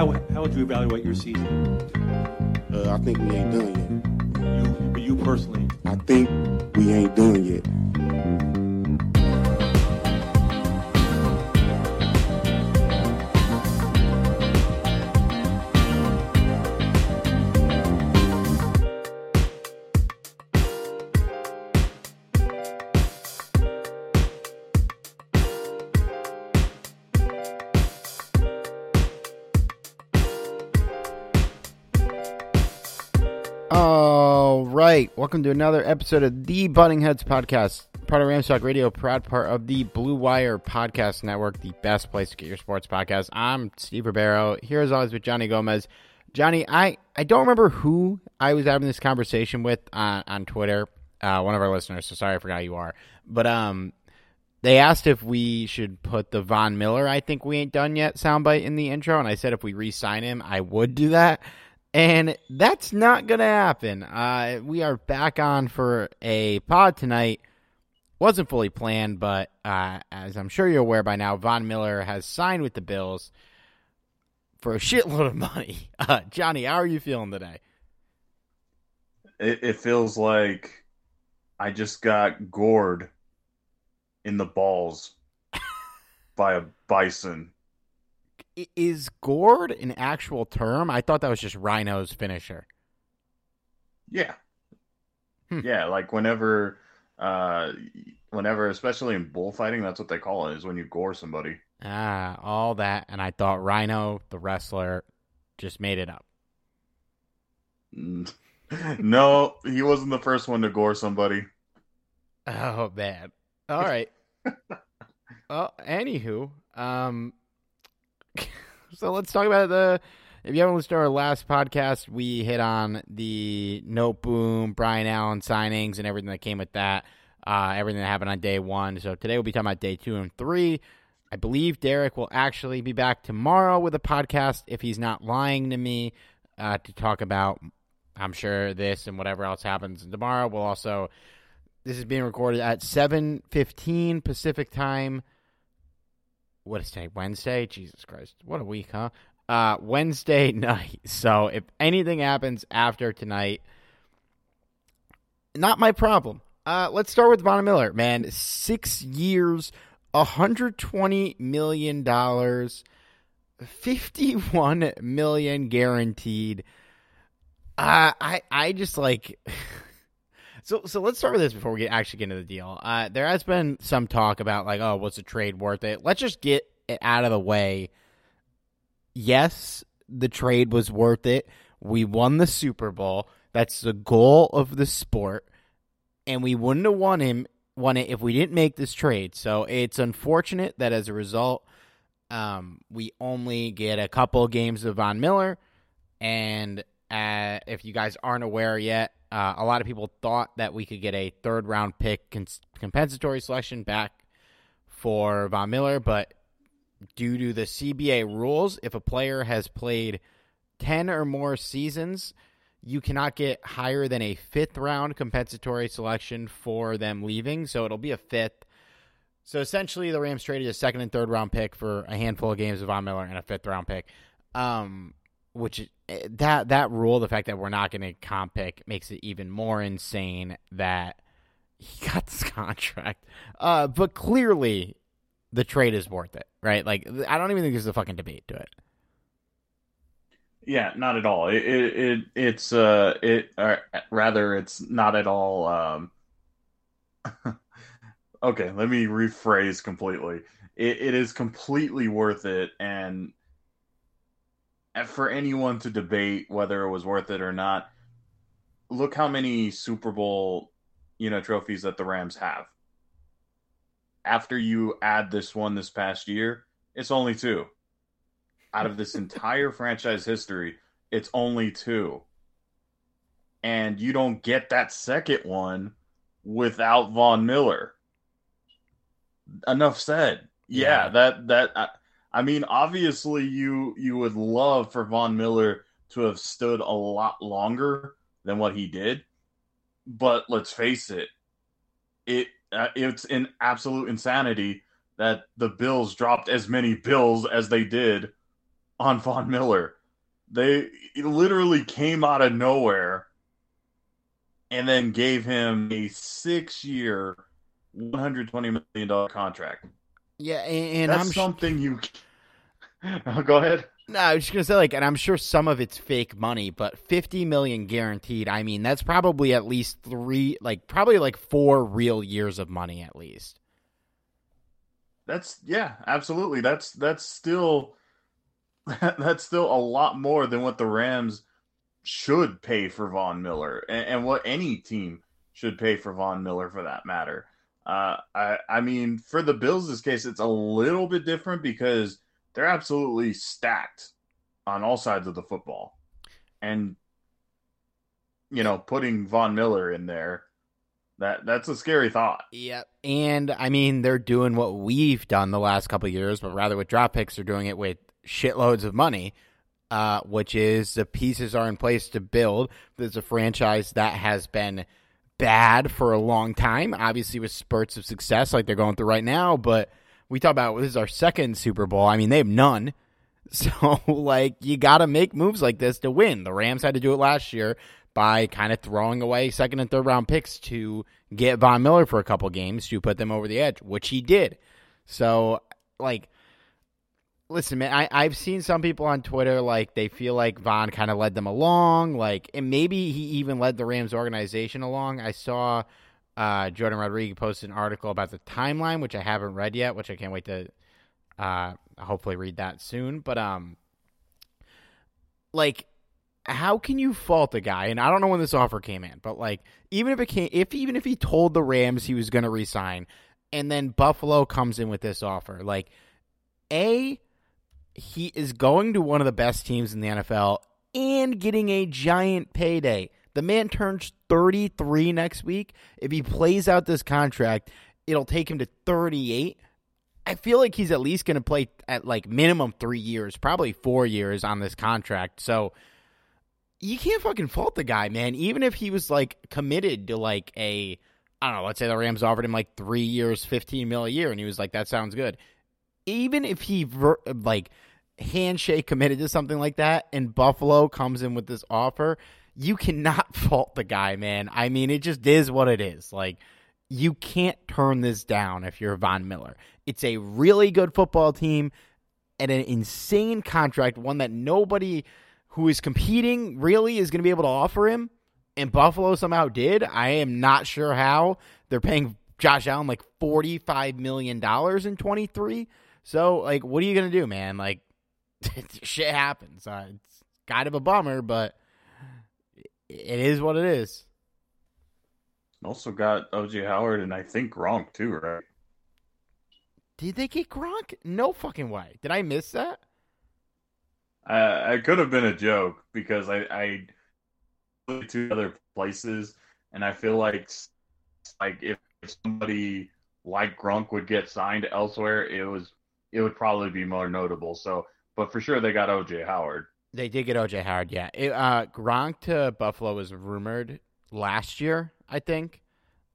How, how would you evaluate your season? Uh, I think we ain't done You, but you personally. I think we ain't done yet. Welcome to another episode of the Butting Heads podcast, part of Ramstock Radio, proud part of the Blue Wire Podcast Network, the best place to get your sports podcast. I'm Steve Ribeiro here as always with Johnny Gomez. Johnny, I I don't remember who I was having this conversation with on on Twitter, uh, one of our listeners. So sorry, I forgot you are, but um. They asked if we should put the Von Miller, I think we ain't done yet soundbite in the intro, and I said if we re sign him, I would do that. And that's not going to happen. Uh, we are back on for a pod tonight. Wasn't fully planned, but uh, as I'm sure you're aware by now, Von Miller has signed with the Bills for a shitload of money. Uh, Johnny, how are you feeling today? It, it feels like I just got gored in the balls by a bison. Is gored an actual term? I thought that was just Rhyno's finisher. Yeah. Hmm. Yeah, like whenever uh whenever especially in bullfighting, that's what they call it, is when you gore somebody. Ah, all that, and I thought Rhino, the wrestler, just made it up. No, he wasn't the first one to gore somebody. Oh man. All right. well, anywho, um, so let's talk about the. If you haven't listened to our last podcast, we hit on the Noteboom, Brian Allen signings, and everything that came with that. Uh, everything that happened on day one. So today we'll be talking about day two and three. I believe Derek will actually be back tomorrow with a podcast if he's not lying to me uh, to talk about. I'm sure this and whatever else happens tomorrow. We'll also this is being recorded at 7:15 Pacific time. What is today? Wednesday? Jesus Christ. What a week, huh? Uh Wednesday night. So if anything happens after tonight, not my problem. Uh let's start with Von Miller, man. 6 years, 120 million dollars, 51 million guaranteed. Uh, I I just like So so let's start with this before we get actually get into the deal. Uh, there has been some talk about like, oh, was the trade worth it? Let's just get it out of the way. Yes, the trade was worth it. We won the Super Bowl. That's the goal of the sport, and we wouldn't have won him won it if we didn't make this trade. So it's unfortunate that as a result, um, we only get a couple games of Von Miller. And uh, if you guys aren't aware yet, uh, a lot of people thought that we could get a third round pick cons- compensatory selection back for Von Miller, but due to the CBA rules, if a player has played 10 or more seasons, you cannot get higher than a fifth round compensatory selection for them leaving. So it'll be a fifth. So essentially, the Rams traded a second and third round pick for a handful of games of Von Miller and a fifth round pick, um, which that that rule, the fact that we're not going to comp pick, makes it even more insane that he got this contract. Uh, but clearly, the trade is worth it, right? Like, I don't even think there's a fucking debate to it. Yeah, not at all. It, it, it it's uh it or rather it's not at all um Okay, let me rephrase completely. It, it is completely worth it and for anyone to debate whether it was worth it or not, look how many Super Bowl, you know, trophies that the Rams have. After you add this one this past year, it's only two out of this entire franchise history, it's only two. And you don't get that second one without Von Miller. Enough said. Yeah, Yeah. that that uh, I, mean, obviously you you would love for Von Miller to have stood a lot longer than what he did, but let's face it, it uh, it's an absolute insanity that the Bills dropped as many bills as they did on Von Miller. They literally came out of nowhere and then gave him a six year, $120 million contract. Yeah, and, and That's I'm sh- something you. Oh, go ahead. No, I was just gonna say like, and I'm sure some of it's fake money, but 50 million guaranteed. I mean, that's probably at least three, like probably like four real years of money at least. That's yeah, absolutely. That's that's still that's still a lot more than what the Rams should pay for Von Miller, and, and what any team should pay for Von Miller for that matter. Uh, I I mean, for the Bills, this case, it's a little bit different because they're absolutely stacked on all sides of the football, and you know, putting Von Miller in there, that that's a scary thought. Yep. And I mean, they're doing what we've done the last couple years, but rather with drop picks, they're doing it with shitloads of money, uh, which is the pieces are in place to build. There's a franchise that has been bad for a long time, obviously with spurts of success like they're going through right now. But we talk about this is our second Super Bowl. I mean, they have none. So, like, you got to make moves like this to win. The Rams had to do it last year by kind of throwing away second and third round picks to get Von Miller for a couple games to put them over the edge, which he did. So, like, listen, man, I, I've seen some people on Twitter like they feel like Von kind of led them along, like, and maybe he even led the Rams organization along. I saw uh, Jourdan Rodrigue post an article about the timeline, which I haven't read yet, which I can't wait to uh, hopefully read that soon. But um, like, how can you fault a guy? And I don't know when this offer came in, but like, even if it came, if even if he told the Rams he was going to resign, and then Buffalo comes in with this offer, like, a he is going to one of the best teams in the NFL and getting a giant payday. The man turns 33 next week. If he plays out this contract, it'll take him to 38. I feel like he's at least going to play at like minimum three years, probably four years on this contract. So you can't fucking fault the guy, man. Even if he was like committed to like a, I don't know, let's say the Rams offered him like three years, 15 mil a year, and he was like, that sounds good. Even if he like handshake committed to something like that and Buffalo comes in with this offer, you cannot fault the guy, man. I mean, it just is what it is. Like, you can't turn this down if you're Von Miller. It's a really good football team and an insane contract, one that nobody who is competing really is going to be able to offer him. And Buffalo somehow did. I am not sure how. They're paying Josh Allen like $45 million in 23. So, like, what are you going to do, man? Like, shit happens. Uh, it's kind of a bummer, but it is what it is. Also got OJ Howard and I think Gronk too, right? Did they get Gronk? No fucking way. Did I miss that? I, I could have been a joke because I I went to other places and I feel like like if, if somebody like Gronk would get signed elsewhere, it was it would probably be more notable. So, but for sure they got OJ Howard. They did get OJ Howard, yeah. It, uh, Gronk to Buffalo was rumored last year, I think.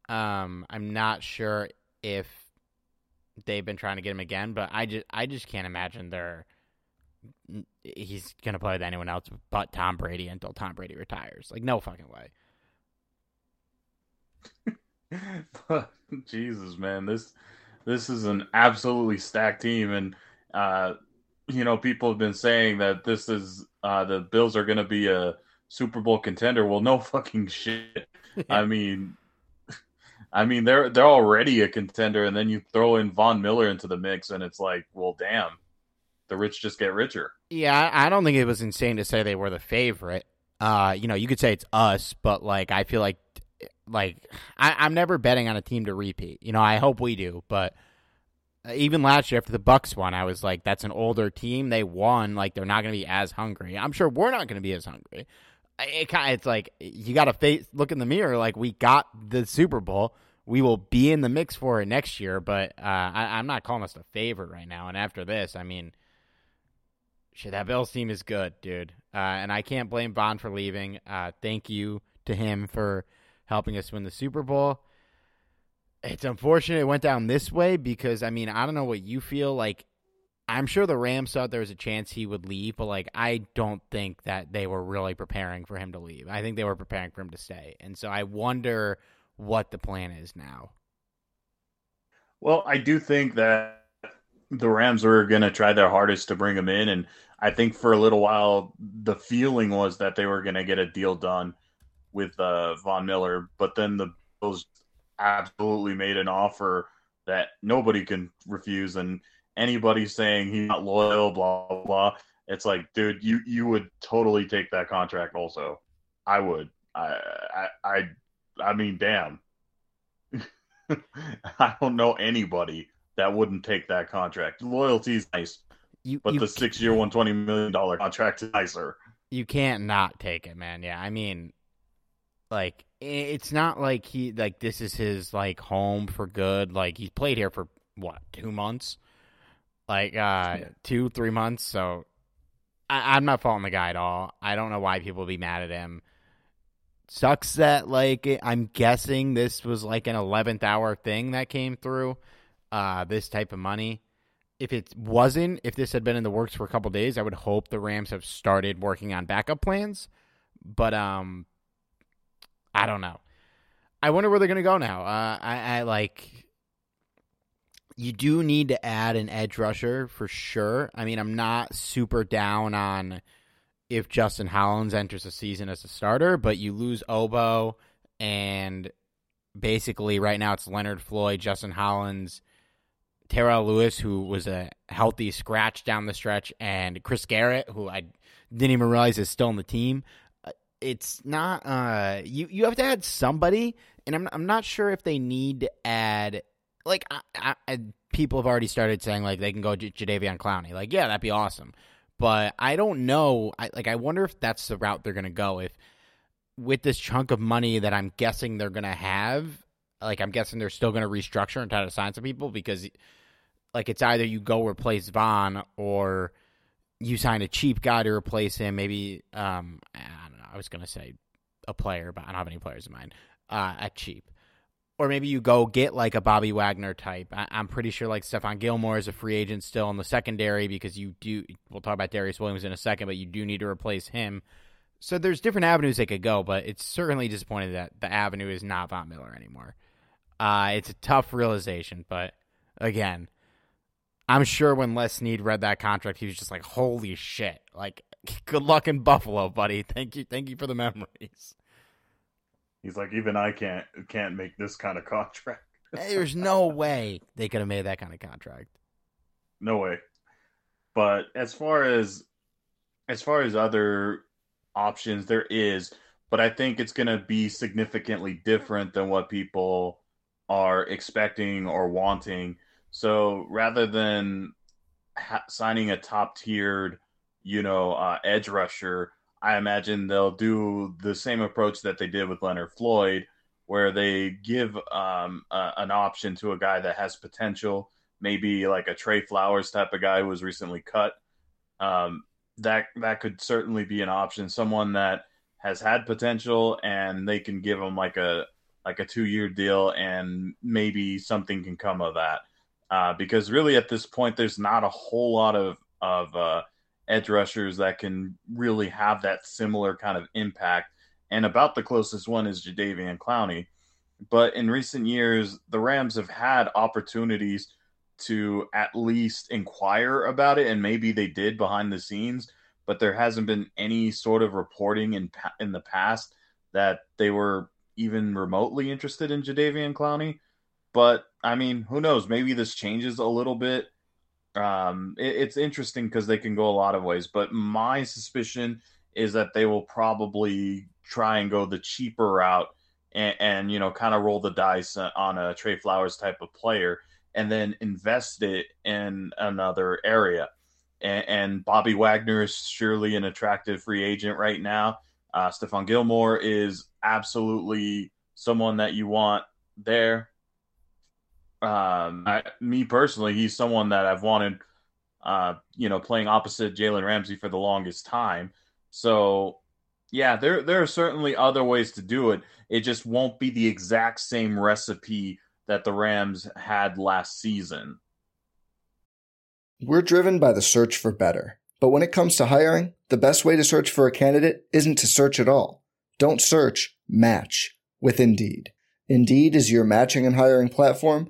Um, I'm not sure if they've been trying to get him again, but I just I just can't imagine they're he's gonna play with anyone else but Tom Brady until Tom Brady retires. Like no fucking way. Jesus, man, this this is an absolutely stacked team, and uh, you know people have been saying that this is uh, the Bills are going to be a Super Bowl contender. Well, no fucking shit. I mean, I mean they're they're already a contender, and then you throw in Von Miller into the mix, and it's like, well, damn, the rich just get richer. Yeah, I don't think it was insane to say they were the favorite. Uh, you know, you could say it's us, but like I feel like like I, am never betting on a team to repeat. You know, I hope we do, but even last year after the Bucs won, I was like, that's an older team. They won. Like they're not going to be as hungry. I'm sure we're not going to be as hungry. It kind it's like you got to face look in the mirror. Like we got the Super Bowl. We will be in the mix for it next year, but uh, I, I'm not calling us the favorite right now. And after this, I mean, shit, that Bills team is good, dude. Uh, and I can't blame Von for leaving. Uh, thank you to him for helping us win the Super Bowl. It's unfortunate it went down this way because I mean, I don't know what you feel like. I'm sure the Rams thought there was a chance he would leave, but like I don't think that they were really preparing for him to leave. I think they were preparing for him to stay. And so I wonder what the plan is now. Well, I do think that the Rams were going to try their hardest to bring him in and I think for a little while the feeling was that they were going to get a deal done with uh, Von Miller, but then the Bills absolutely made an offer that nobody can refuse, and anybody saying he's not loyal, blah blah blah. It's like, dude, you you would totally take that contract. Also, I would. I I I, I mean, damn. I don't know anybody that wouldn't take that contract. Loyalty is nice, you, but you, the six year, one twenty million dollar contract is nicer. You can't not take it, man. Yeah, I mean, like it's not like he like this is his like home for good. Like he's played here for what two months, like uh two three months. So I, I'm not faulting the guy at all. I don't know why people would be mad at him. Sucks that like I'm guessing this was like an eleventh hour thing that came through. Uh, this type of money. If it wasn't, if this had been in the works for a couple days, I would hope the Rams have started working on backup plans. But um, I don't know. I wonder where they're going to go now. Uh, I, I like. You do need to add an edge rusher for sure. I mean, I'm not super down on if Justin Hollins enters the season as a starter, but you lose Obo and basically right now it's Leonard Floyd, Justin Hollins, Terrell Lewis, who was a healthy scratch down the stretch, and Chris Garrett, who I didn't even realize is still on the team it's not uh you you have to add somebody and I'm I'm not sure if they need to add like I, I, people have already started saying like they can go J- Jadeveon Clowney. Like yeah that'd be awesome. But I don't know I like I wonder if that's the route they're gonna go if with this chunk of money that I'm guessing they're gonna have like I'm guessing they're still gonna restructure and try to sign some people because like it's either you go replace Von or you sign a cheap guy to replace him. Maybe um I was gonna say a player, but I don't have any players in mind uh, at cheap. Or maybe you go get like a Bobby Wagner type. I- am pretty sure like Stephon Gilmore is a free agent still in the secondary because you do. We'll talk about Darious Williams in a second, but you do need to replace him. So there's different avenues they could go, but it's certainly disappointing that the avenue is not Von Miller anymore. Uh, it's a tough realization, but again, I'm sure when Les Snead read that contract, he was just like, "Holy shit!" Like Good luck in Buffalo, buddy. Thank you, thank you for the memories. He's like, even I can't can't make this kind of contract. There's no way they could have made that kind of contract. No way. But as far as as far as other options, there is, but I think it's going to be significantly different than what people are expecting or wanting. So rather than ha- signing a top tiered you know, uh, edge rusher, I imagine they'll do the same approach that they did with Leonard Floyd, where they give um, a, an option to a guy that has potential, maybe like a Trey Flowers type of guy who was recently cut. Um, that that could certainly be an option. Someone that has had potential, and they can give them like a like a two year deal, and maybe something can come of that. Uh, because really, at this point, there's not a whole lot of of uh, edge rushers that can really have that similar kind of impact. And about the closest one is Jadeveon Clowney. But in recent years, the Rams have had opportunities to at least inquire about it, and maybe they did behind the scenes, but there hasn't been any sort of reporting in in the past that they were even remotely interested in Jadeveon Clowney. But I mean, who knows? Maybe this changes a little bit. Um, it, it's interesting because they can go a lot of ways. But my suspicion is that they will probably try and go the cheaper route and, and you know kind of roll the dice on a Trey Flowers type of player and then invest it in another area. And, and Bobby Wagner is surely an attractive free agent right now. Uh, Stephon Gilmore is absolutely someone that you want there. Um, I, me personally, he's someone that I've wanted, uh, you know, playing opposite Jalen Ramsey for the longest time. So, yeah, there there are certainly other ways to do it. It just won't be the exact same recipe that the Rams had last season. We're driven by the search for better. But when it comes to hiring, the best way to search for a candidate isn't to search at all. Don't search, match with Indeed. Indeed is your matching and hiring platform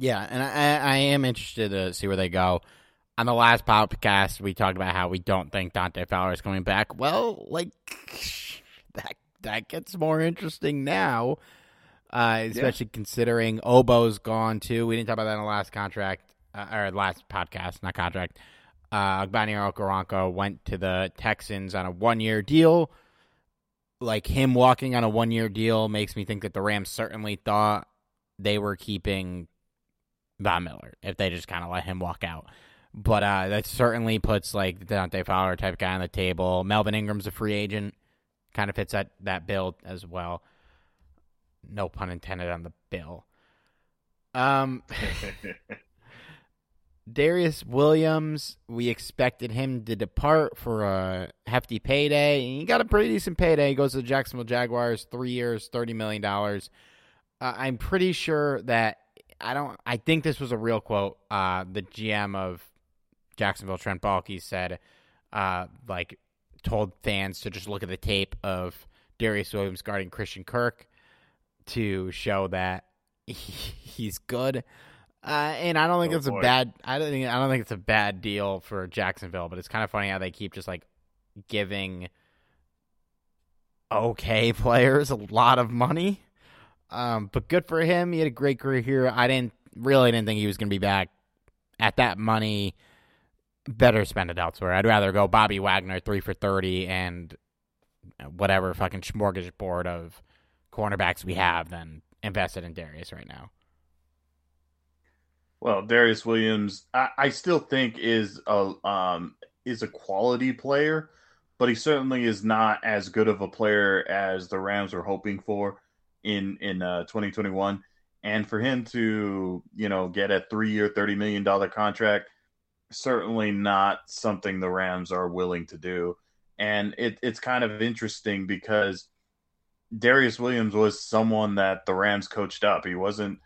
Yeah, and I, I am interested to see where they go. On the last podcast, we talked about how we don't think Dante Fowler is coming back. Well, like that that gets more interesting now, uh, especially yeah. considering Ogbo's gone too. We didn't talk about that in the last contract uh, or last podcast, not contract. Uh, Ogbonnia Okoronkwo went to the Texans on a one year deal. Like him walking on a one year deal makes me think that the Rams certainly thought they were keeping Von Miller if they just kind of let him walk out. But uh, that certainly puts like the Dante Fowler type guy on the table. Melvin Ingram's a free agent, kind of fits that that bill as well. No pun intended on the bill. Um, Darious Williams, we expected him to depart for a hefty payday. He got a pretty decent payday. He goes to the Jacksonville Jaguars, three years, $30 million. Uh, I'm pretty sure that, I don't, I think this was a real quote. Uh, the GM of Jacksonville, Trent Baalke, said, uh, like, told fans to just look at the tape of Darious Williams guarding Christian Kirk to show that he, he's good. Uh, and I don't think oh, it's boy. a bad. I don't think. I don't think it's a bad deal for Jacksonville. But it's kind of funny how they keep just like giving okay players a lot of money. Um, but good for him. He had a great career here. I didn't really didn't think he was going to be back at that money. Better spend it elsewhere. I'd rather go Bobby Wagner three for thirty and whatever fucking smorgasbord of cornerbacks we have than invested in Darious right now. Well, Darious Williams, I, I still think is a um, is a quality player, but he certainly is not as good of a player as the Rams were hoping for in in uh, 2021. And for him to you know get a three year, thirty million dollar contract, certainly not something the Rams are willing to do. And it, it's kind of interesting because Darious Williams was someone that the Rams coached up. He wasn't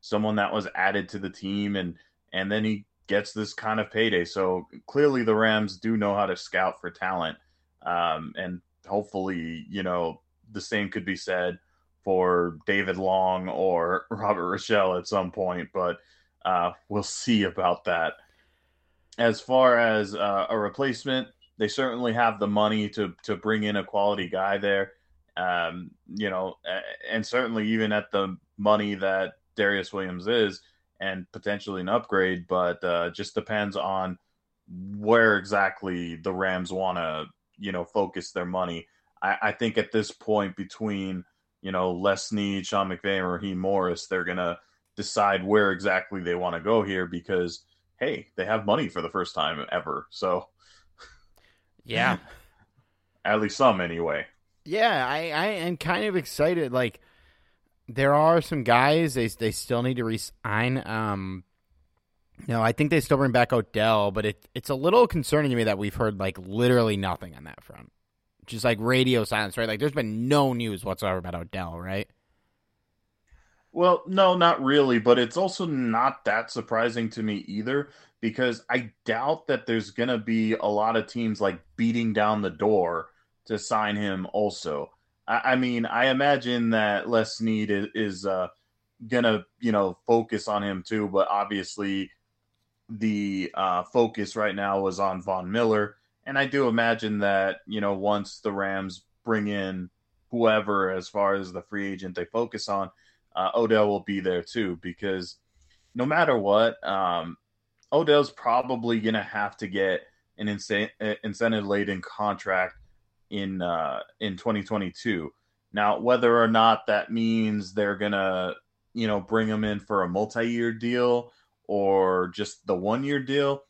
someone that was added to the team and and then he gets this kind of payday. So clearly the Rams do know how to scout for talent. Um, and hopefully, you know, the same could be said for David Long or Robert Rochell at some point, but uh, we'll see about that. As far as uh, a replacement, they certainly have the money to to bring in a quality guy there. Um, you know, and certainly even at the money that Darious Williams is, and potentially an upgrade, but uh, just depends on where exactly the Rams want to, you know, focus their money. I, I, think at this point, between you know Les Snead, Sean McVay, and Raheem Morris, they're gonna decide where exactly they want to go here because hey, they have money for the first time ever. So yeah, at least some anyway. Yeah, I, I am kind of excited. Like there are some guys they they still need to resign. Um, no, I think they still bring back Odell, but it it's a little concerning to me that we've heard like literally nothing on that front. Just like radio silence, right? Like there's been no news whatsoever about Odell, right? Well, no, not really, but it's also not that surprising to me either because I doubt that there's going to be a lot of teams like beating down the door to sign him also. I, I mean, I imagine that Les Snead is, is uh, going to, you know, focus on him too, but obviously the uh, focus right now was on Von Miller. And I do imagine that, you know, once the Rams bring in whoever as far as the free agent they focus on, uh, Odell will be there too because no matter what, um, Odell's probably going to have to get an uh, incentive laden contract in uh, in 2022. Now, whether or not that means they're going to, you know, bring him in for a multi-year deal or just the one-year deal,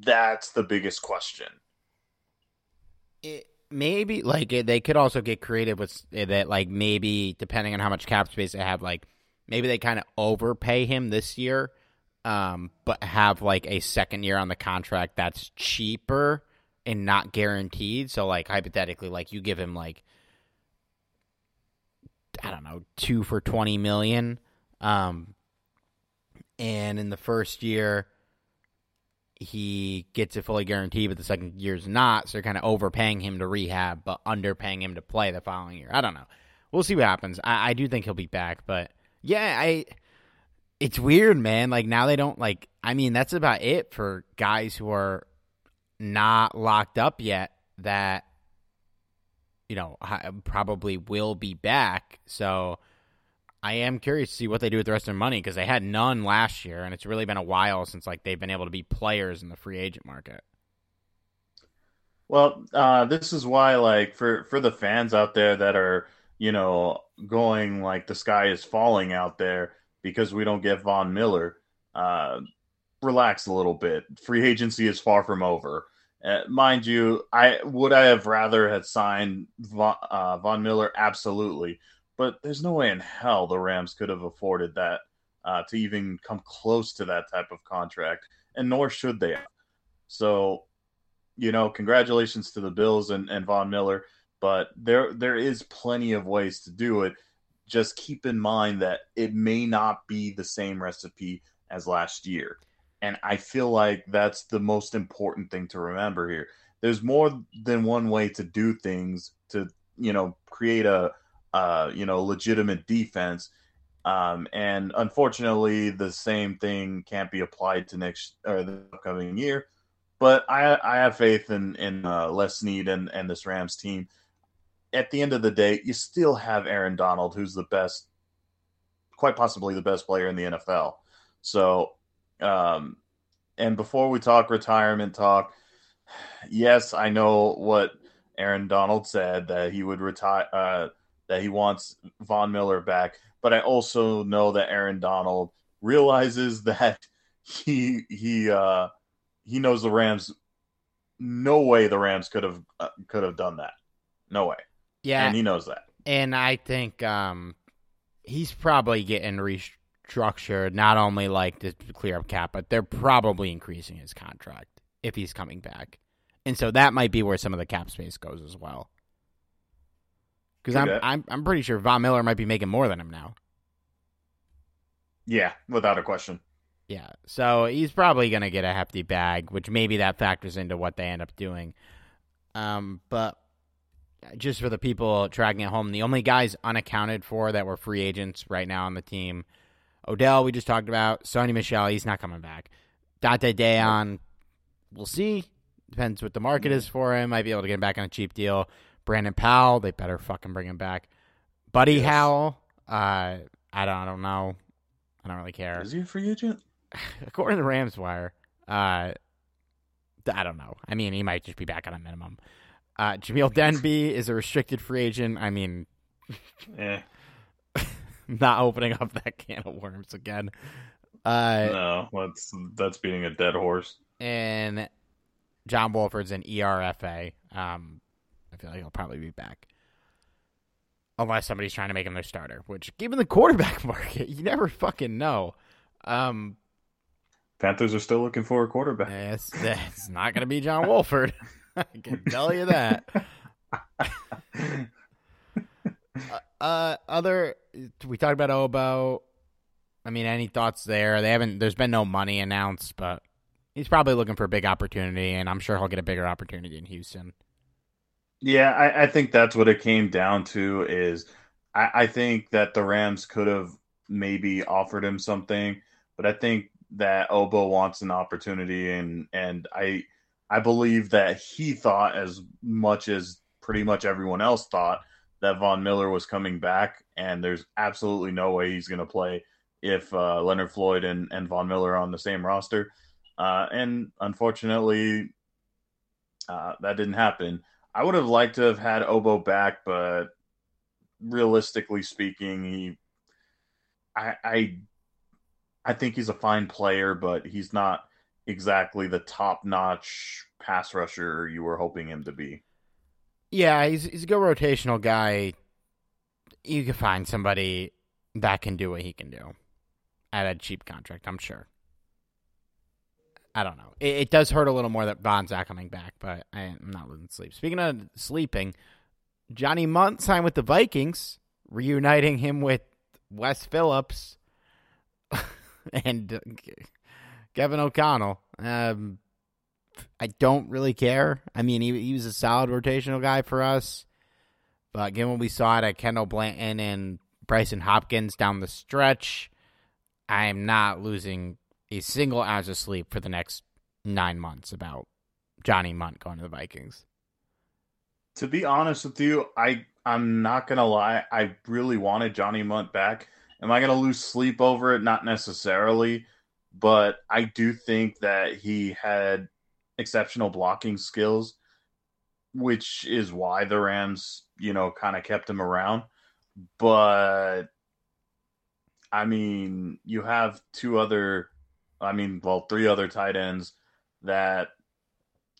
that's the biggest question. It, maybe like they could also get creative with that like maybe depending on how much cap space they have like maybe they kind of overpay him this year um but have like a second year on the contract that's cheaper and not guaranteed so like hypothetically like you give him like i don't know 2 for 20 million um and in the first year he gets it fully guaranteed, but the second year's not. So they're kind of overpaying him to rehab, but underpaying him to play the following year. I don't know. We'll see what happens. I, I do think he'll be back, but yeah, I. It's weird, man. Like now they don't like. I mean, that's about it for guys who are not locked up yet. That you know probably will be back. So I am curious to see what they do with the rest of their money because they had none last year, and it's really been a while since like they've been able to be players in the free agent market. Well, uh, this is why, like, for for the fans out there that are, you know, going like the sky is falling out there because we don't get Von Miller. Uh, relax a little bit. Free agency is far from over. Uh, mind you, I would I have rather had signed Von, uh, Von Miller absolutely but there's no way in hell the Rams could have afforded that uh, to even come close to that type of contract, and nor should they. So, you know, congratulations to the Bills and, and Von Miller, but there there is plenty of ways to do it. Just keep in mind that it may not be the same recipe as last year. And I feel like that's the most important thing to remember here. There's more than one way to do things to, you know, create a uh, you know, legitimate defense. Um, and unfortunately, the same thing can't be applied to next or the upcoming year. But I, I have faith in in uh, Les Snead and and this Rams team. At the end of the day, you still have Aaron Donald, who's the best, quite possibly the best player in the NFL. So, um, and before we talk retirement talk, yes, I know what Aaron Donald said that he would retire. Uh, that he wants Von Miller back, but I also know that Aaron Donald realizes that he he uh he knows the Rams no way the Rams could have uh, could have done that. No way. Yeah. And he knows that. And I think um he's probably getting restructured not only like to clear up cap, but they're probably increasing his contract if he's coming back. And so that might be where some of the cap space goes as well. Because I'm, I'm I'm pretty sure Von Miller might be making more than him now. Yeah, without a question. Yeah, so he's probably going to get a hefty bag, which maybe that factors into what they end up doing. Um, but just for the people tracking at home, the only guys unaccounted for that were free agents right now on the team, Odell, we just talked about. Sony Michel he's not coming back. Dont'e Deayon, we'll see. Depends what the market is for him. Might be able to get him back on a cheap deal. Brandon Powell, they better fucking bring him back. Buddy yes. Howell, uh, I don't, I don't know. I don't really care. Is he a free agent? According to Rams Wire, uh, I don't know. I mean, he might just be back on a minimum. Uh, Jamil Denby is a restricted free agent. I mean, Eh, not opening up that can of worms again. Uh, no, that's that's beating a dead horse. and John Wolford's an ERFA. Um, feel like he'll probably be back. Unless somebody's trying to make him their starter, which given the quarterback market, you never fucking know. Um, Panthers are still looking for a quarterback. it's, it's not going to be John Wolford. I can tell you that. Uh, other we talked about Obo. I mean, any thoughts there? They haven't. There's been no money announced, but he's probably looking for a big opportunity, and I'm sure he'll get a bigger opportunity in Houston. Yeah, I, I think that's what it came down to. Is I, I think that the Rams could have maybe offered him something, but I think that Obo wants an opportunity, and and I I believe that he thought as much as pretty much everyone else thought that Von Miller was coming back, and there's absolutely no way he's going to play if uh, Leonard Floyd and, and Von Miller are on the same roster. Uh, and unfortunately, uh, that didn't happen. I would have liked to have had Obo back, but realistically speaking, he, I, I, I think he's a fine player, but he's not exactly the top-notch pass rusher you were hoping him to be. Yeah, he's he's a good rotational guy. You can find somebody that can do what he can do at a cheap contract. I'm sure. I don't know. It, it does hurt a little more that Von's not coming back, but I, I'm not losing sleep. Speaking of sleeping, Johnny Mundt signed with the Vikings, reuniting him with Wes Phillips and Kevin O'Connell. Um, I don't really care. I mean, he, he was a solid rotational guy for us, but given what we saw at Kendall Blanton and Brycen Hopkins down the stretch, I am not losing a single ounce of sleep for the next nine months about Johnny Mundt going to the Vikings. To be honest with you, I I'm not gonna lie. I really wanted Johnny Mundt back. Am I gonna lose sleep over it? Not necessarily, but I do think that he had exceptional blocking skills, which is why the Rams, you know, kind of kept him around. But I mean, you have two other, I mean, well, three other tight ends that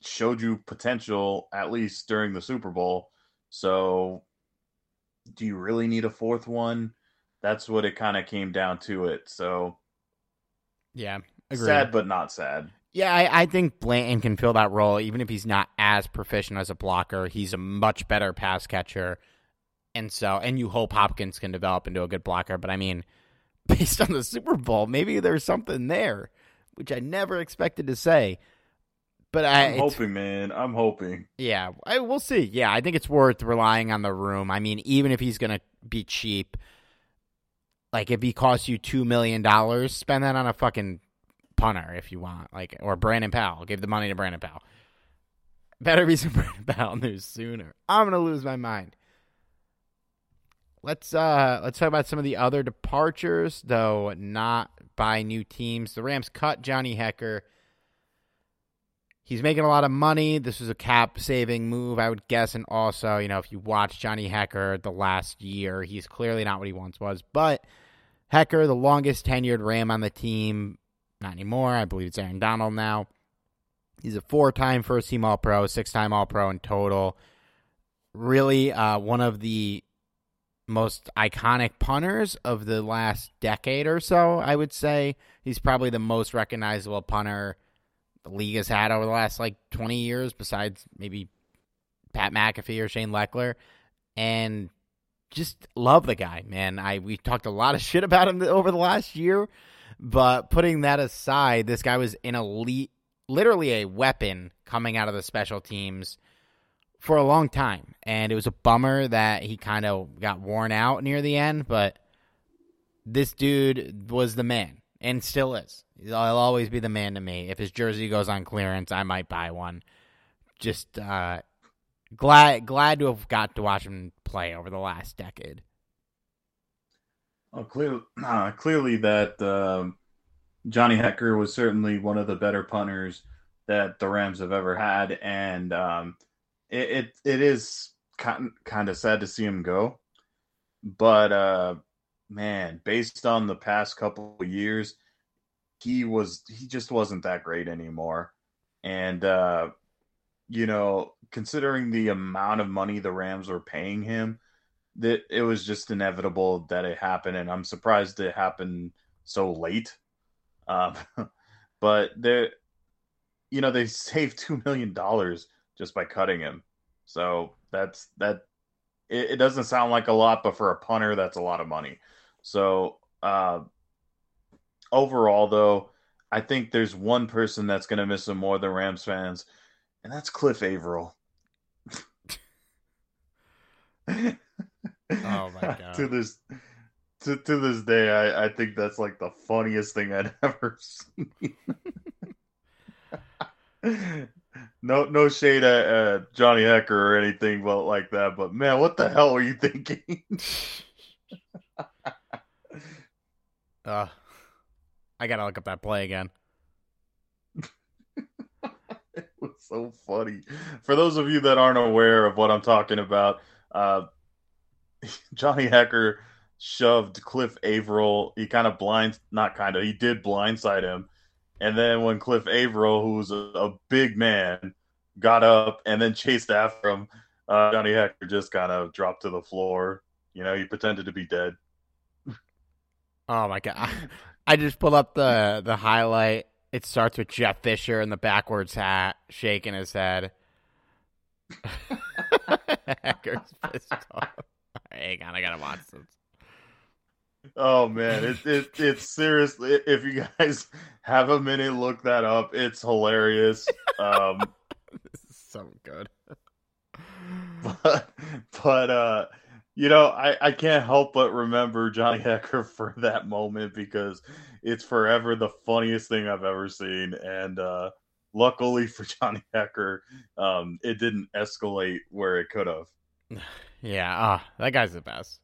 showed you potential at least during the Super Bowl. So, do you really need a fourth one? That's what it kind of came down to it. So, Yeah, agreed. sad but not sad. Yeah, I, I think Blanton can fill that role, even if he's not as proficient as a blocker. He's a much better pass catcher, and so and you hope Hopkins can develop into a good blocker. But I mean, based on the Super Bowl, maybe there's something there, which I never expected to say. But I, I'm hoping, man. I'm hoping. yeah, I we'll see. Yeah, I think it's worth relying on the room. I mean, even if he's gonna be cheap, like if he costs you two million dollars, spend that on a fucking punter if you want, like or Brandon Powell. Give the money to Brandon Powell. Better be some Brandon Powell news sooner. I'm gonna lose my mind. Let's uh let's talk about some of the other departures, though not by new teams. The Rams cut Johnny Hekker. He's making a lot of money. This was a cap saving move, I would guess. And also, you know, if you watch Johnny Hekker the last year, he's clearly not what he once was. But Hekker, the longest tenured Ram on the team, not anymore. I believe it's Aaron Donald now. He's a four time first team All Pro, six time All Pro in total. Really, uh, one of the most iconic punters of the last decade or so, I would say. He's probably the most recognizable punter the league has had over the last like 20 years, besides maybe Pat McAfee or Shane Lechler. And just love the guy, man. I we talked a lot of shit about him over the last year, but putting that aside, this guy was an elite, literally a weapon coming out of the special teams for a long time. And it was a bummer that he kind of got worn out near the end, but this dude was the man and still is. He'll always be the man to me. If his jersey goes on clearance, I might buy one. Just uh, glad glad to have got to watch him play over the last decade. Well, clearly, uh, clearly that um, Johnny Hekker was certainly one of the better punters that the Rams have ever had, and um, it, it it is kind kind of sad to see him go. But uh, man, based on the past couple of years, he was he just wasn't that great anymore, and uh, you know, considering the amount of money the Rams were paying him, that it was just inevitable that it happened, and I'm surprised it happened so late. Um, but they, you know, they saved two million dollars just by cutting him. So that's that. It, it, doesn't sound like a lot, but for a punter, that's a lot of money. So uh, overall, though, I think there's one person that's going to miss him more than Rams fans, and that's Cliff Avril. oh my god! to this to, to this day, I, I think that's like the funniest thing I'd ever seen. No no shade at uh, Johnny Hekker or anything but like that, but man, what the hell were you thinking? uh, I gotta look up that play again. it was so funny. For those of you that aren't aware of what I'm talking about, uh, Johnny Hekker shoved Cliff Avril. He kind of blind, not kind of, he did blindside him. And then when Cliff Avril, who's a, a big man, got up and then chased after him, uh, Johnny Hekker just kind of dropped to the floor. You know, he pretended to be dead. Oh my god! I just pulled up the the highlight. It starts with Jeff Fisher in the backwards hat, shaking his head. Hekker's pissed off. Hang on, I gotta watch this. Oh man, it, it it's seriously. If you guys have a minute, look that up. It's hilarious. Um, this is so good. but but uh, you know, I I can't help but remember Johnny Hekker for that moment because it's forever the funniest thing I've ever seen, and uh, luckily for Johnny Hekker, um, it didn't escalate where it could have. Yeah, ah, that guy's the best.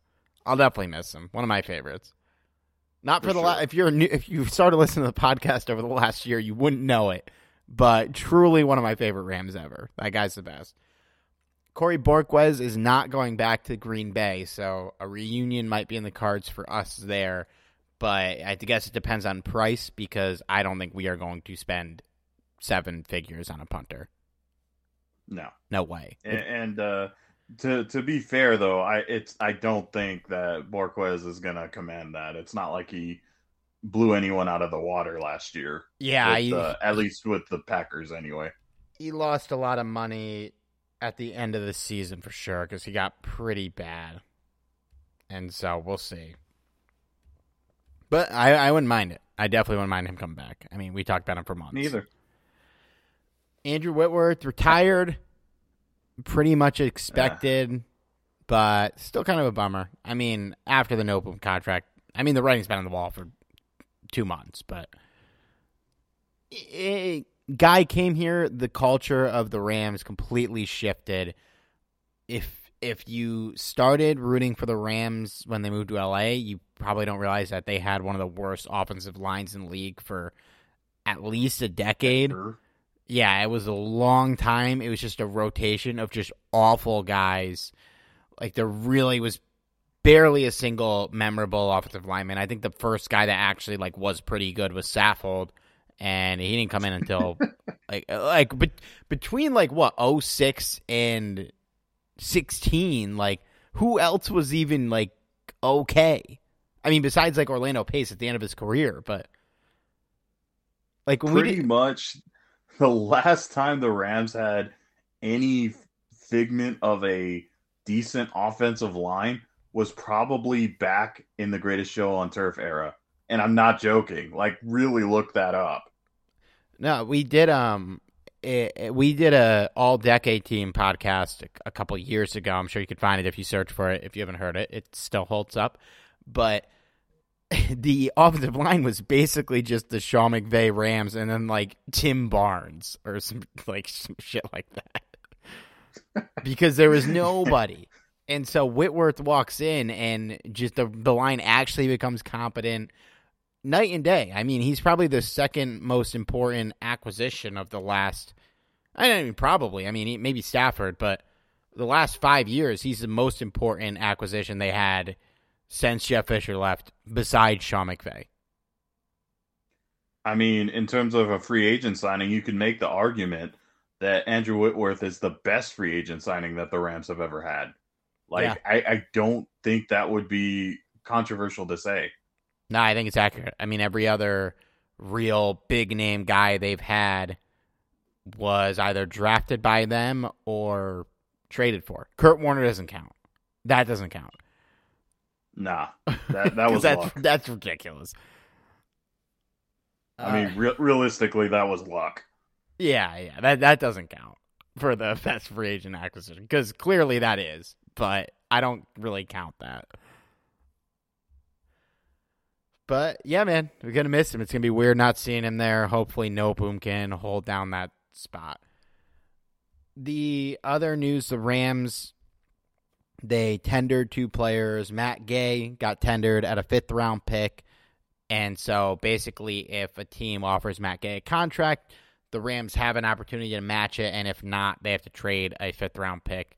I'll definitely miss him. One of my favorites. Not for, for the sure. la- if you're new if you started listening to the podcast over the last year, you wouldn't know it. But truly one of my favorite Rams ever. That guy's the best. Corey Bojorquez is not going back to Green Bay, so a reunion might be in the cards for us there. But I guess it depends on price because I don't think we are going to spend seven figures on a punter. No, no way. And, and uh, to to be fair though, I it's I don't think that Bojorquez is gonna command that. It's not like he blew anyone out of the water last year. Yeah, with, he, uh, at least with the Packers anyway. He lost a lot of money at the end of the season for sure because he got pretty bad, and so we'll see. But I, I wouldn't mind it. I definitely wouldn't mind him coming back. I mean, we talked about him for months. Neither. Andrew Whitworth retired pretty much expected, yeah. but still kind of a bummer. I mean, after the Noteboom contract, I mean, the writing's been on the wall for two months, but it, guy came here, the culture of the Rams completely shifted. If if you started rooting for the Rams when they moved to LA, you probably don't realize that they had one of the worst offensive lines in the league for at least a decade. Sure yeah, it was a long time. It was just a rotation of just awful guys. Like there really was barely a single memorable offensive lineman. I think the first guy that actually like was pretty good was Saffold, and he didn't come in until like like but between like what 06 and 16 like who else was even like okay i mean besides like orlando pace at the end of his career but like pretty much the last time the Rams had any figment of a decent offensive line was probably back in the greatest show on turf era. And I'm not joking. Like really look that up. No, we did um it, it, we did a all decade team podcast a, a couple years ago. I'm sure you could find it if you search for it. If you haven't heard it, it still holds up. But the offensive line was basically just the Sean McVay Rams and then like Tim Barnes or some like some shit like that. because there was nobody. And so Whitworth walks in and just the the line actually becomes competent night and day. I mean, he's probably the second most important acquisition of the last I don't mean probably. I mean, maybe Stafford, but the last 5 years he's the most important acquisition they had since Jeff Fisher left besides Sean McVay. I mean, in terms of a free agent signing, you can make the argument that Andrew Whitworth is the best free agent signing that the Rams have ever had. Like, Yeah. I, I don't think that would be controversial to say. No, I think it's accurate. I mean, every other real big name guy they've had was either drafted by them or traded for. Kurt Warner doesn't count. That doesn't count. Nah, that that was that's luck. that's ridiculous. I mean, uh, re- realistically, that was luck. yeah, yeah, that that doesn't count for the best free agent acquisition because clearly that is, but I don't really count that. But yeah, man, we're gonna miss him. It's gonna be weird not seeing him there. Hopefully, Noteboom can hold down that spot. The other news: the Rams they tendered two players. Matt Gay got tendered at a fifth round pick, and so basically, if a team offers Matt Gay a contract, the Rams have an opportunity to match it, and if not, they have to trade a fifth round pick.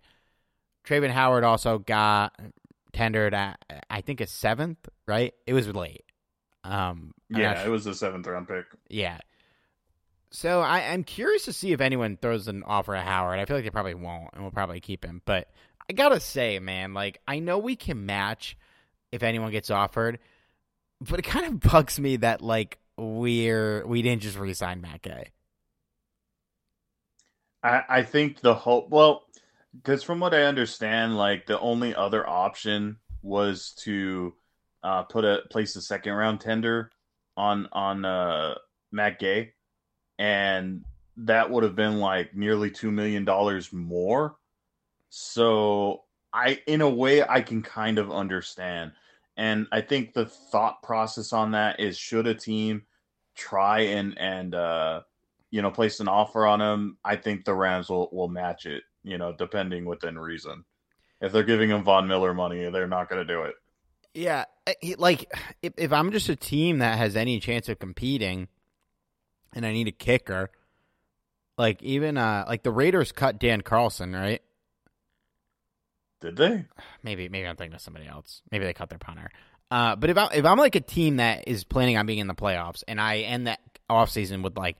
Travin Howard also got tendered at I think a seventh, right? It was late. Um, I'm Yeah, not it was a seventh round pick. yeah. So I, I'm curious to see if anyone throws an offer at Howard. I feel like they probably won't, and we'll probably keep him. But I gotta say, man, like I know we can match if anyone gets offered, but it kind of bugs me that like we're we didn't just resign Matt Gay. I, I think the hope, well, because from what I understand, like the only other option was to uh, put a place a second round tender on on uh, Matt Gay, and that would have been like nearly two million dollars more. So I, in a way, I can kind of understand, and I think the thought process on that is should a team try and and uh, you know, place an offer on him, I think the Rams will, will match it, you know, depending within reason. If they're giving him Von Miller money, they're not going to do it. Yeah, like if if I'm just a team that has any chance of competing, and I need a kicker, like even uh like the Raiders cut Dan Carlson, right? Did they? maybe maybe I'm thinking of somebody else. Maybe they cut their punter. Uh, but if I'm if I'm like a team that is planning on being in the playoffs and I end that offseason with like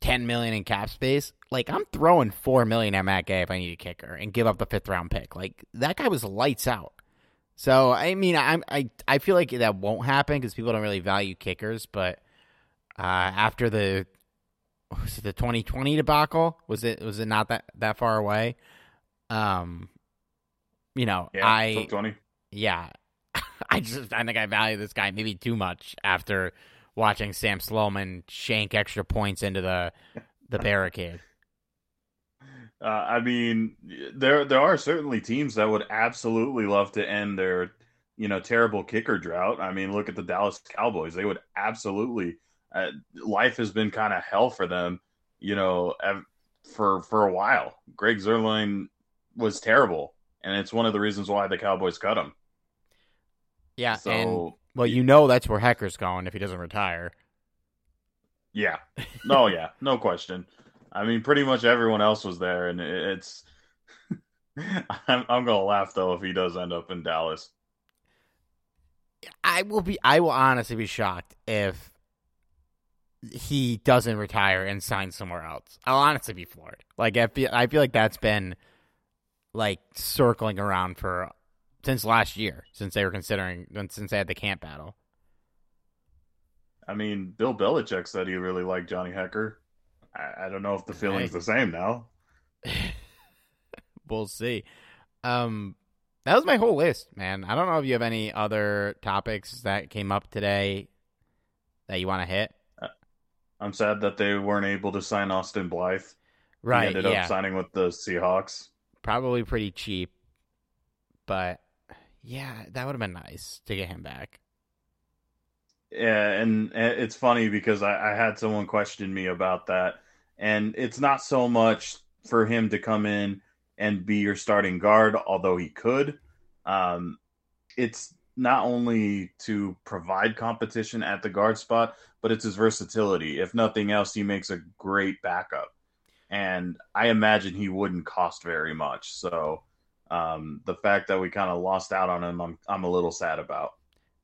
ten million in cap space, like I'm throwing four million at Matt Gay if I need a kicker and give up the fifth round pick. Like that guy was lights out. So I mean I I I feel like that won't happen because people don't really value kickers. But uh, after the was it the 2020 debacle was it was it not that that far away? Um, you know Yeah, I top 20. yeah, I just I think I value this guy maybe too much after watching Sam Sloman shank extra points into the the barricade. Uh, I mean, there there are certainly teams that would absolutely love to end their, you know, terrible kicker drought. I mean, look at the Dallas Cowboys; they would absolutely. Uh, life has been kind of hell for them, you know, ev- for for a while. Greg Zuerlein was terrible, and it's one of the reasons why the Cowboys cut him. Yeah, So, and well, you know that's where Hekker's going if he doesn't retire. Yeah. No, yeah. No question. I mean, pretty much everyone else was there, and it's. I'm, I'm going to laugh, though, if he does end up in Dallas. I will be. I will honestly be shocked if he doesn't retire and sign somewhere else. I'll honestly be floored. Like I feel, I feel like that's been like circling around for since last year, since they were considering, since they had the camp battle. I mean, Bill Belichick said he really liked Johnny Hekker. I, I don't know if the feeling's Hey. the same now. we'll see. Um, that was my whole list, man. I don't know if you have any other topics that came up today that you want to hit. I'm sad that they weren't able to sign Austin Blythe. He Right? ended yeah. up signing with the Seahawks. Probably pretty cheap, but yeah, that would have been nice to get him back. Yeah, and it's funny because I, I had someone question me about that, and it's not so much for him to come in and be your starting guard, although he could. Um, it's not only to provide competition at the guard spot, but it's his versatility. If nothing else, he makes a great backup. And I imagine he wouldn't cost very much. So um, the fact that we kind of lost out on him, I'm, I'm a little sad about.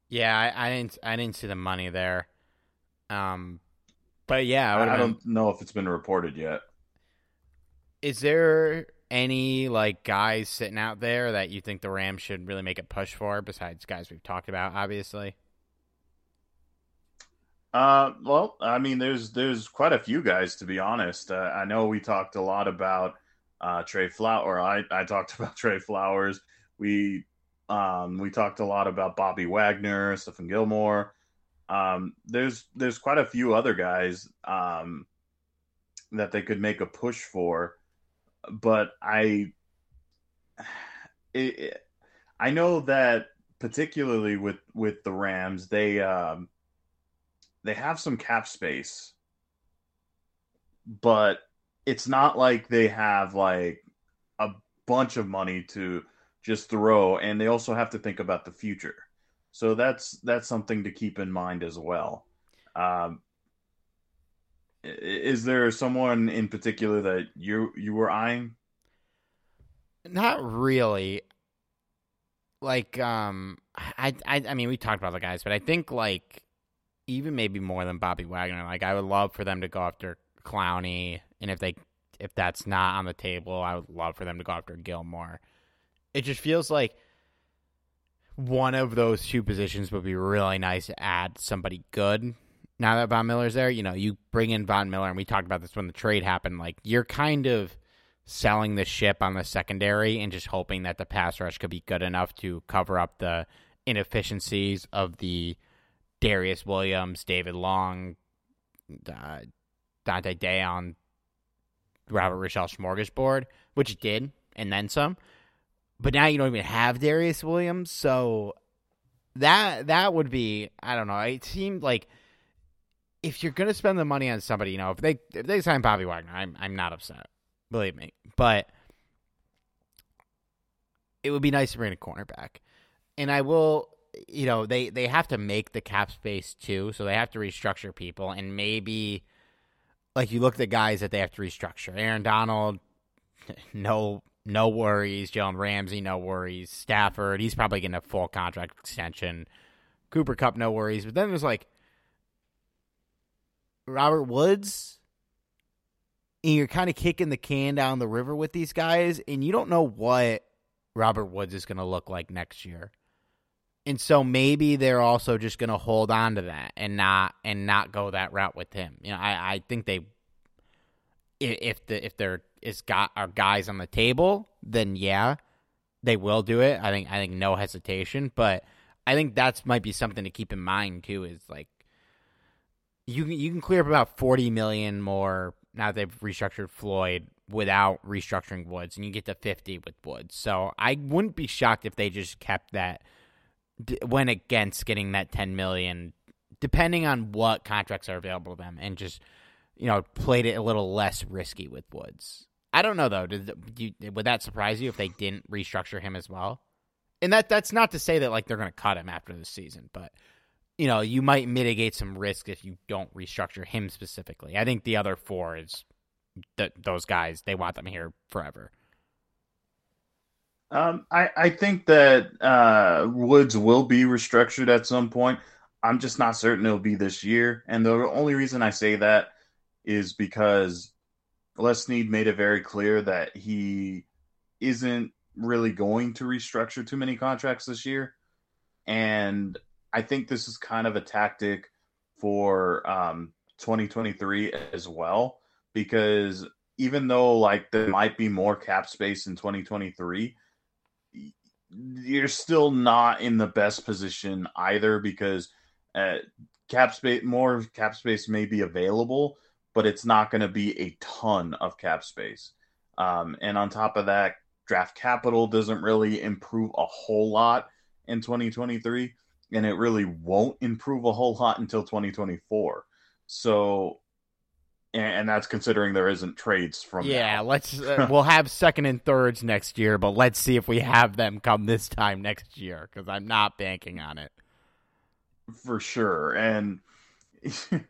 Yeah, I, I, didn't I didn't see the money there. Um, but yeah, I, I been... don't know if it's been reported yet. Is there any like guys sitting out there that you think the Rams should really make a push for besides guys we've talked about obviously? Uh, well, I mean, there's there's quite a few guys to be honest. Uh, I know we talked a lot about uh, Trey Flower. I I talked about Trey Flowers. We um we talked a lot about Bobby Wagner, Stephon Gilmore. Um, there's there's quite a few other guys um that they could make a push for but I, it, I know that particularly with with the Rams, they um, they have some cap space, but it's not like they have like a bunch of money to just throw, and they also have to think about the future. So that's that's something to keep in mind as well. Um, is there someone in particular that you you were eyeing? Not really. Like, um, I, I, I mean, we talked about the guys, but I think like even maybe more than Bobby Wagner. Like, I would love for them to go after Clowney, and if they, if that's not on the table, I would love for them to go after Gilmore. It just feels like one of those two positions would be really nice to add somebody good now that Von Miller's there, you know, you bring in Von Miller, and we talked about this when the trade happened. Like, you're kind of selling the ship on the secondary and just hoping that the pass rush could be good enough to cover up the inefficiencies of the Darious Williams, David Long, uh, Dont'e Deayon Robert Rochell smorgasbord, which it did, and then some. But now you don't even have Darious Williams, so that that would be I don't know. It seemed like if you're gonna spend the money on somebody, you know, if they if they sign Bobby Wagner, I'm I'm not upset, believe me. But it would be nice to bring a cornerback, and I will. You know, they they have to make the cap space too, so they have to restructure people, and maybe like you look at the guys that they have to restructure. Aaron Donald, no no worries. Jalen Ramsey, no worries. Stafford, he's probably getting a full contract extension. Cooper Kupp, no worries. But then there's like Robert Woods, and you're kind of kicking the can down the river with these guys, and you don't know what Robert Woods is going to look like next year. And so maybe they're also just going to hold on to that and not and not go that route with him. You know, I, I think they if the if there is got are guys on the table, then yeah, they will do it. I think I think no hesitation, but I think that's might be something to keep in mind too. Is like you can you can clear up about forty million more now that they've restructured Floyd without restructuring Woods, and you get to fifty with Woods. So I wouldn't be shocked if they just kept that went against getting that ten million, depending on what contracts are available to them, and just you know played it a little less risky with Woods. I don't know though. Did you, would that surprise you if they didn't restructure him as well? And that that's not to say that like they're going to cut him after the season, but you know, you might mitigate some risk if you don't restructure him specifically. I think the other four is that those guys they want them here forever. Um, I I think that uh, Woods will be restructured at some point. I'm just not certain it'll be this year, and the only reason I say that is because Les Snead made it very clear that he isn't really going to restructure too many contracts this year, and I think this is kind of a tactic for um, 2023 as well, because even though like there might be more cap space in 2023, you're still not in the best position either because uh, cap space more cap space may be available, but it's not going to be a ton of cap space. Um, and on top of that, draft capital doesn't really improve a whole lot in 2023 and it really won't improve a whole lot until 2024. So and, and that's considering there isn't trades from. Yeah, now. let's. Uh, we'll have second and thirds next year, but let's see if we have them come this time next year because I'm not banking on it. for sure. And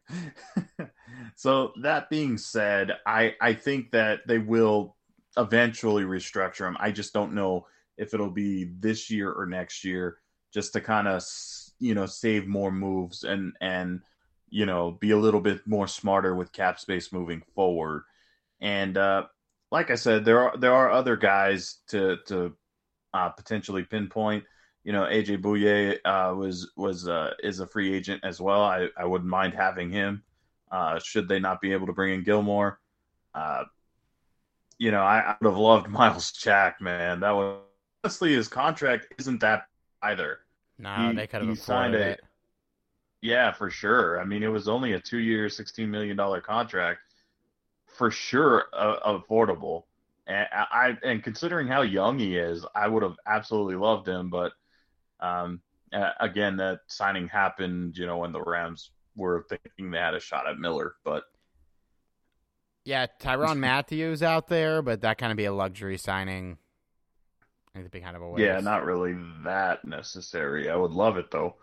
so that being said, I I think that they will eventually restructure them. I just don't know if it'll be this year or next year, just to kind of you know save more moves and and you know be a little bit more smarter with cap space moving forward. And uh, like I said, there are there are other guys to to uh, potentially pinpoint you know, AJ Bouye uh, was was uh, is a free agent as well. I, I wouldn't mind having him. Uh, should they not be able to bring in Gilmore? Uh, you know, I, I, would have loved Myles Jack, man. That was honestly his contract isn't that either. No, he, they could have signed it. Yeah, for sure. I mean, it was only a two-year, sixteen million dollar contract. For sure, uh, affordable. And I and considering how young he is, I would have absolutely loved him. But um, uh, again, that signing happened, you know, when the Rams were thinking they had a shot at Miller, but yeah, Tyrann Matthews out there, but that kind of be a luxury signing. It'd be kind of a waste. Yeah, not really that necessary. I would love it though.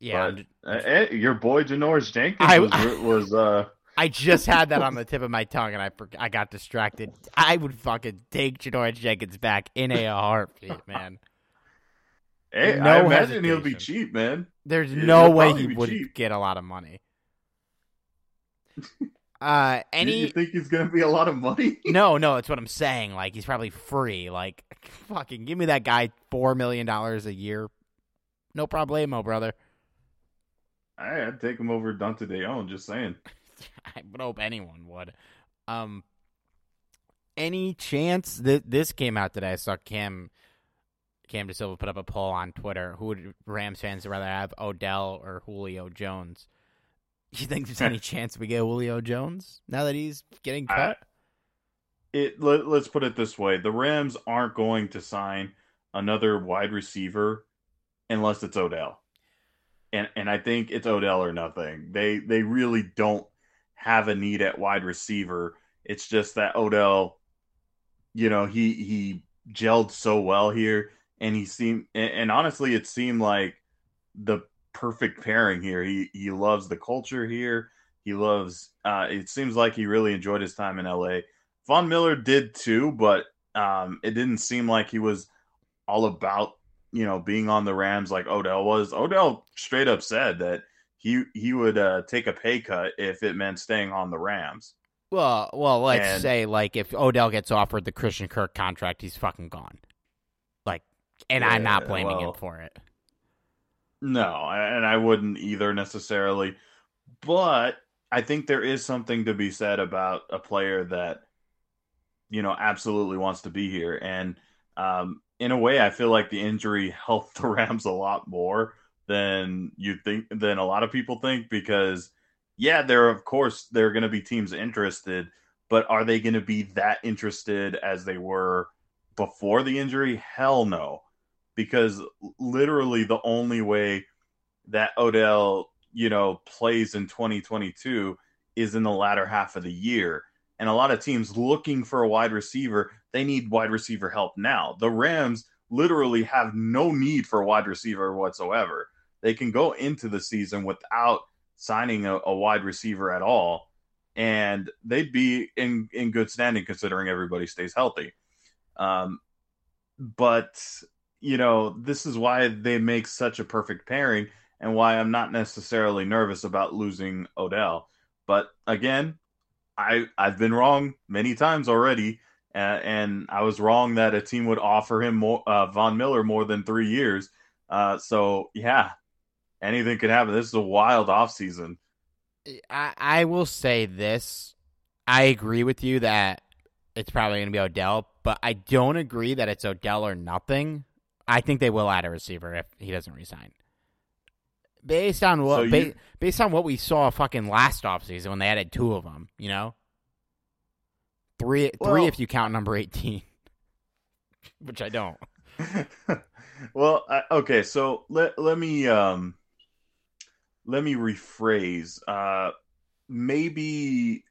Yeah, uh, eh, your boy Janoris Jenkins I, was, was uh I just had that on the tip of my tongue, and I I got distracted. I would fucking take Janoris Jenkins back in a heartbeat, man. Hey, no I imagine hesitation. he'll be cheap, man. There's no way he would cheap. get a lot of money. Uh, any? you think he's gonna be a lot of money? no, no, that's what I'm saying. Like he's probably free. Like, fucking give me that guy four million dollars a year. No problemo, brother. I'd take him over Dont'e Deayon. Just saying. I would hope anyone would. Um, any chance that this came out today? I saw Cam Cam DaSilva put up a poll on Twitter. Who would Rams fans rather have, Odell or Julio Jones? You think there's any chance we get Julio Jones now that he's getting cut? I, it let, let's put it this way: the Rams aren't going to sign another wide receiver unless it's Odell, and and I think it's Odell or nothing. They they really don't have a need at wide receiver. It's just that Odell, you know, he he gelled so well here and he seemed and, and honestly it seemed like the perfect pairing here. He he loves the culture here. He loves uh it seems like he really enjoyed his time in LA. Von Miller did too, but um it didn't seem like he was all about, you know, being on the Rams like Odell was. Odell straight up said that he he would uh, take a pay cut if it meant staying on the Rams. Well, well, let's and, say like if Odell gets offered the Christian Kirk contract, he's fucking gone Like, and yeah, I'm not blaming well, him for it. No, and I wouldn't either necessarily. But I think there is something to be said about a player that you know absolutely wants to be here, and um, in a way, I feel like the injury helped the Rams a lot more than you think than a lot of people think because yeah, there of course there are going to be teams interested, but are they going to be that interested as they were before the injury? Hell no because literally the only way that Odell, you know, plays in 2022 is in the latter half of the year. And a lot of teams looking for a wide receiver, they need wide receiver help now. The Rams literally have no need for a wide receiver whatsoever. They can go into the season without signing a, a wide receiver at all, and they'd be in in good standing considering everybody stays healthy. Um, but you know, this is why they make such a perfect pairing and why I'm not necessarily nervous about losing Odell. But again, I I've been wrong many times already, uh, and I was wrong that a team would offer him more uh, Von Miller more than three years. Uh, so yeah, anything could happen. This is a wild offseason. I I will say this: I agree with you that it's probably going to be Odell, but I don't agree that it's Odell or nothing. I think they will add a receiver if he doesn't resign. Based on what so you, ba- based on what we saw fucking last offseason when they added two of them, you know? Three well, three if you count number 18. Which I don't. well, I, okay, so let let me um let me rephrase. Uh maybe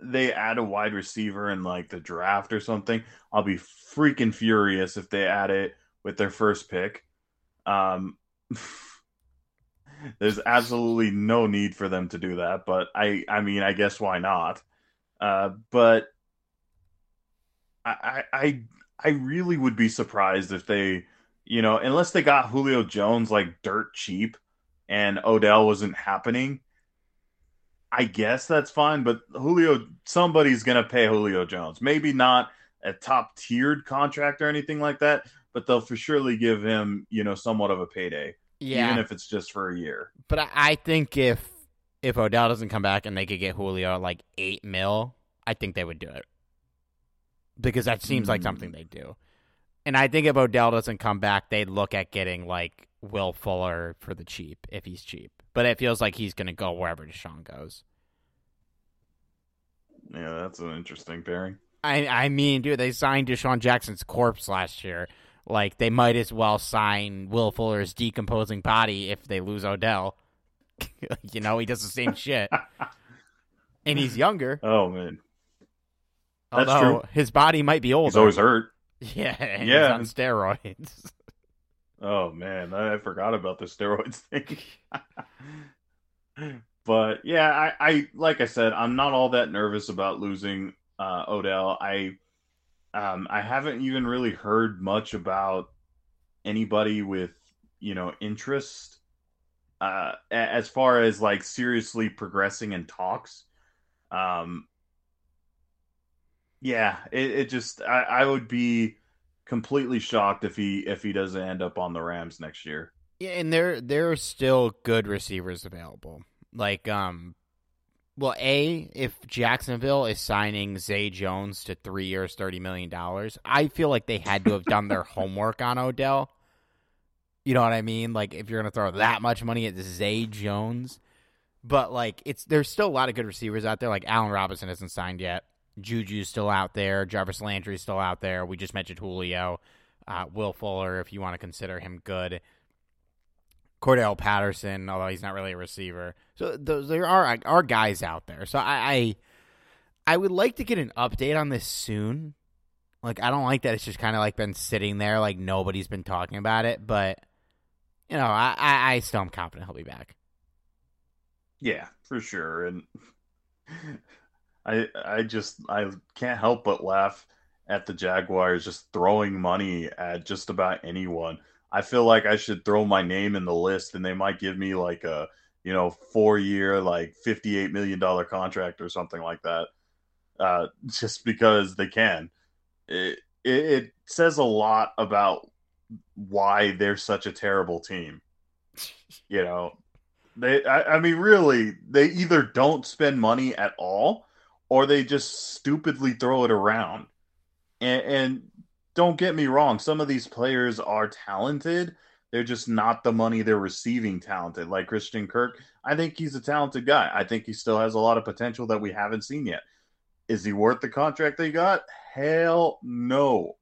they add a wide receiver in like the draft or something. I'll be freaking furious if they add it with their first pick. Um, there's absolutely no need for them to do that, but I, I mean, I guess why not? Uh, but I, I, I really would be surprised if they, you know, unless they got Julio Jones like dirt cheap, and Odell wasn't happening. I guess that's fine, but Julio, somebody's gonna pay Julio Jones. Maybe not a top tiered contract or anything like that, but they'll for surely give him, you know, somewhat of a payday, Yeah, even if it's just for a year. but I, I think if if Odell doesn't come back and they could get Julio like eight mil, I think they would do it because that seems like Hmm. something they do. And I think if Odell doesn't come back, they'd look at getting like Will Fuller for the cheap if he's cheap. But it feels like he's going to go wherever Deshaun goes. Yeah, that's an interesting pairing. I I mean, dude, they signed DeSean Jackson's corpse last year. Like they might as well sign Will Fuller's decomposing body if they lose Odell. you know, he does the same shit. and he's younger. Oh man, That's although true. his body might be older. he's always hurt. Yeah, and Yeah. he's on steroids. Oh man, I I forgot about the steroids thing. but yeah, I, I like I said, I'm not all that nervous about losing uh, Odell. I um, I haven't even really heard much about anybody with you know interest uh, as far as like seriously progressing in talks. Um, yeah, it, it just I, I would be completely shocked if he if he doesn't end up on the Rams next year. Yeah, and there there are still good receivers available. Like um well, A, if Jacksonville is signing Zay Jones to three years, thirty million dollars, I feel like they had to have done their homework on Odell. You know what I mean? Like if you're gonna throw that much money at Zay Jones. But like it's there's still a lot of good receivers out there. Like Allen Robinson isn't signed yet. Juju's still out there. Jarvis Landry's still out there. We just mentioned Julio. Uh, Will Fuller, if you want to consider him good. Cordarrelle Patterson, although he's not really a receiver. So those there are are guys out there. So I, I I would like to get an update on this soon. Like I don't like that it's just kind of like been sitting there, like nobody's been talking about it. But you know, I I, I still am confident he'll be back. Yeah, for sure. And I I just I can't help but laugh at the Jaguars just throwing money at just about anyone. I feel like I should throw my name in the list and they might give me like a, you know, 4-year like 58 million dollar contract or something like that. Uh just because they can. It it, it says a lot about why they're such a terrible team. You know, they, I, I mean, really, they either don't spend money at all, or they just stupidly throw it around. And, and don't get me wrong, some of these players are talented. They're just not the money they're receiving talented. Like Christian Kirk, I think he's a talented guy. I think he still has a lot of potential that we haven't seen yet. Is he worth the contract they got? Hell no.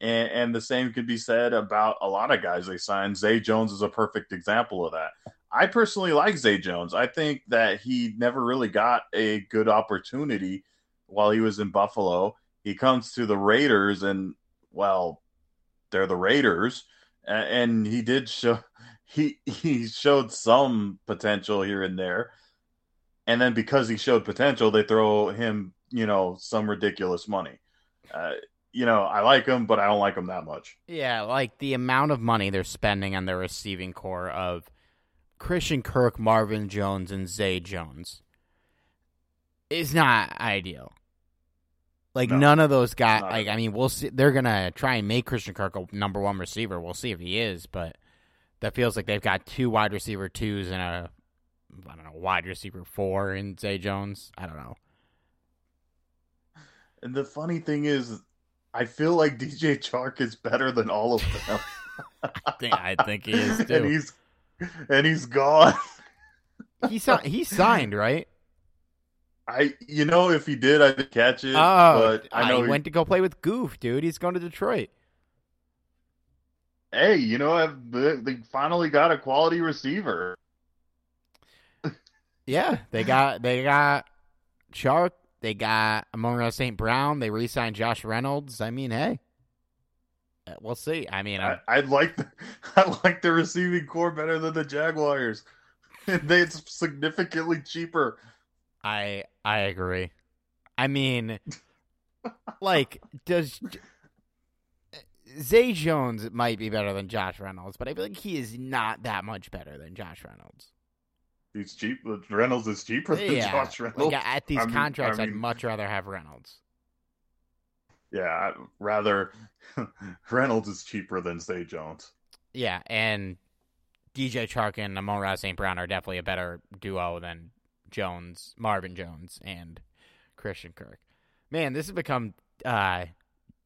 And, and the same could be said about a lot of guys they signed. Zay Jones is a perfect example of that. I personally like Zay Jones. I think that he never really got a good opportunity while he was in Buffalo. He comes to the Raiders, and well, they're the Raiders, and he did show he he showed some potential here and there. And then because he showed potential, they throw him, you know, some ridiculous money. Uh, you know, I like him, but I don't like him that much. Yeah, like the amount of money they're spending on their receiving core of Christian Kirk, Marvin Jones, and Zay Jones is not ideal. Like No, none of those guys. Like I mean, we'll see. They're gonna try and make Christian Kirk a number one receiver. We'll see if he is, but that feels like they've got two wide receiver twos and a I don't know wide receiver four in Zay Jones. I don't know. And the funny thing is, I feel like DJ Chark is better than all of them. I think I think he is too. and he's and he's gone. He signed. He signed right. I, you know, if he did, I did catch it. Oh, but I know. he went to go play with Goof, dude. He's going to Detroit. hey, you know, they finally got a quality receiver. Yeah, they got they got Chark, they got Amon St. Brown, they re-signed Josh Reynolds. I mean, hey, uh, we'll see. I mean, I, I'd like the, I like the receiving core better than the Jaguars. they it's significantly cheaper. I I agree. I mean, like, does eh, Zay Jones might be better than Josh Reynolds, but I feel like he is not that much better than Josh Reynolds. He's cheap. Reynolds is cheaper than yeah, Josh Reynolds. like at these I contracts, I I'd mean- much rather have Reynolds. Yeah, I'd rather Reynolds is cheaper than Zay Jones. Yeah, and DJ Chark and Amon St. Brown are definitely a better duo than Jones, Marvin Jones, and Christian Kirk. Man, this has become uh,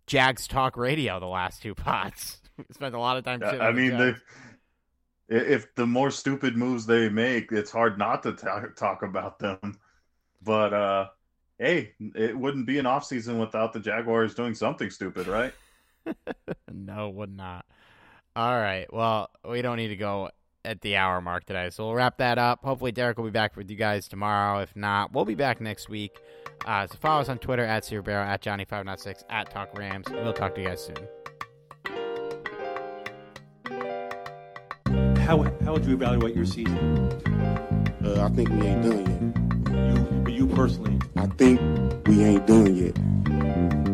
Jags talk radio the last two pots. spent a lot of time. I the mean, they, if the more stupid moves they make, it's hard not to ta- talk about them. But uh, hey, it wouldn't be an off season without the Jaguars doing something stupid, right? no, would not. All right. Well, we don't need to go at the hour mark today, so we'll wrap that up. Hopefully, Derek will be back with you guys tomorrow. If not, we'll be back next week. Uh, so follow us on Twitter at Cerebro, at Johnny506, at Talk Rams. We'll talk to you guys soon. How how would you evaluate your season? Uh, I think we ain't done yet. You you personally. I think we ain't done yet.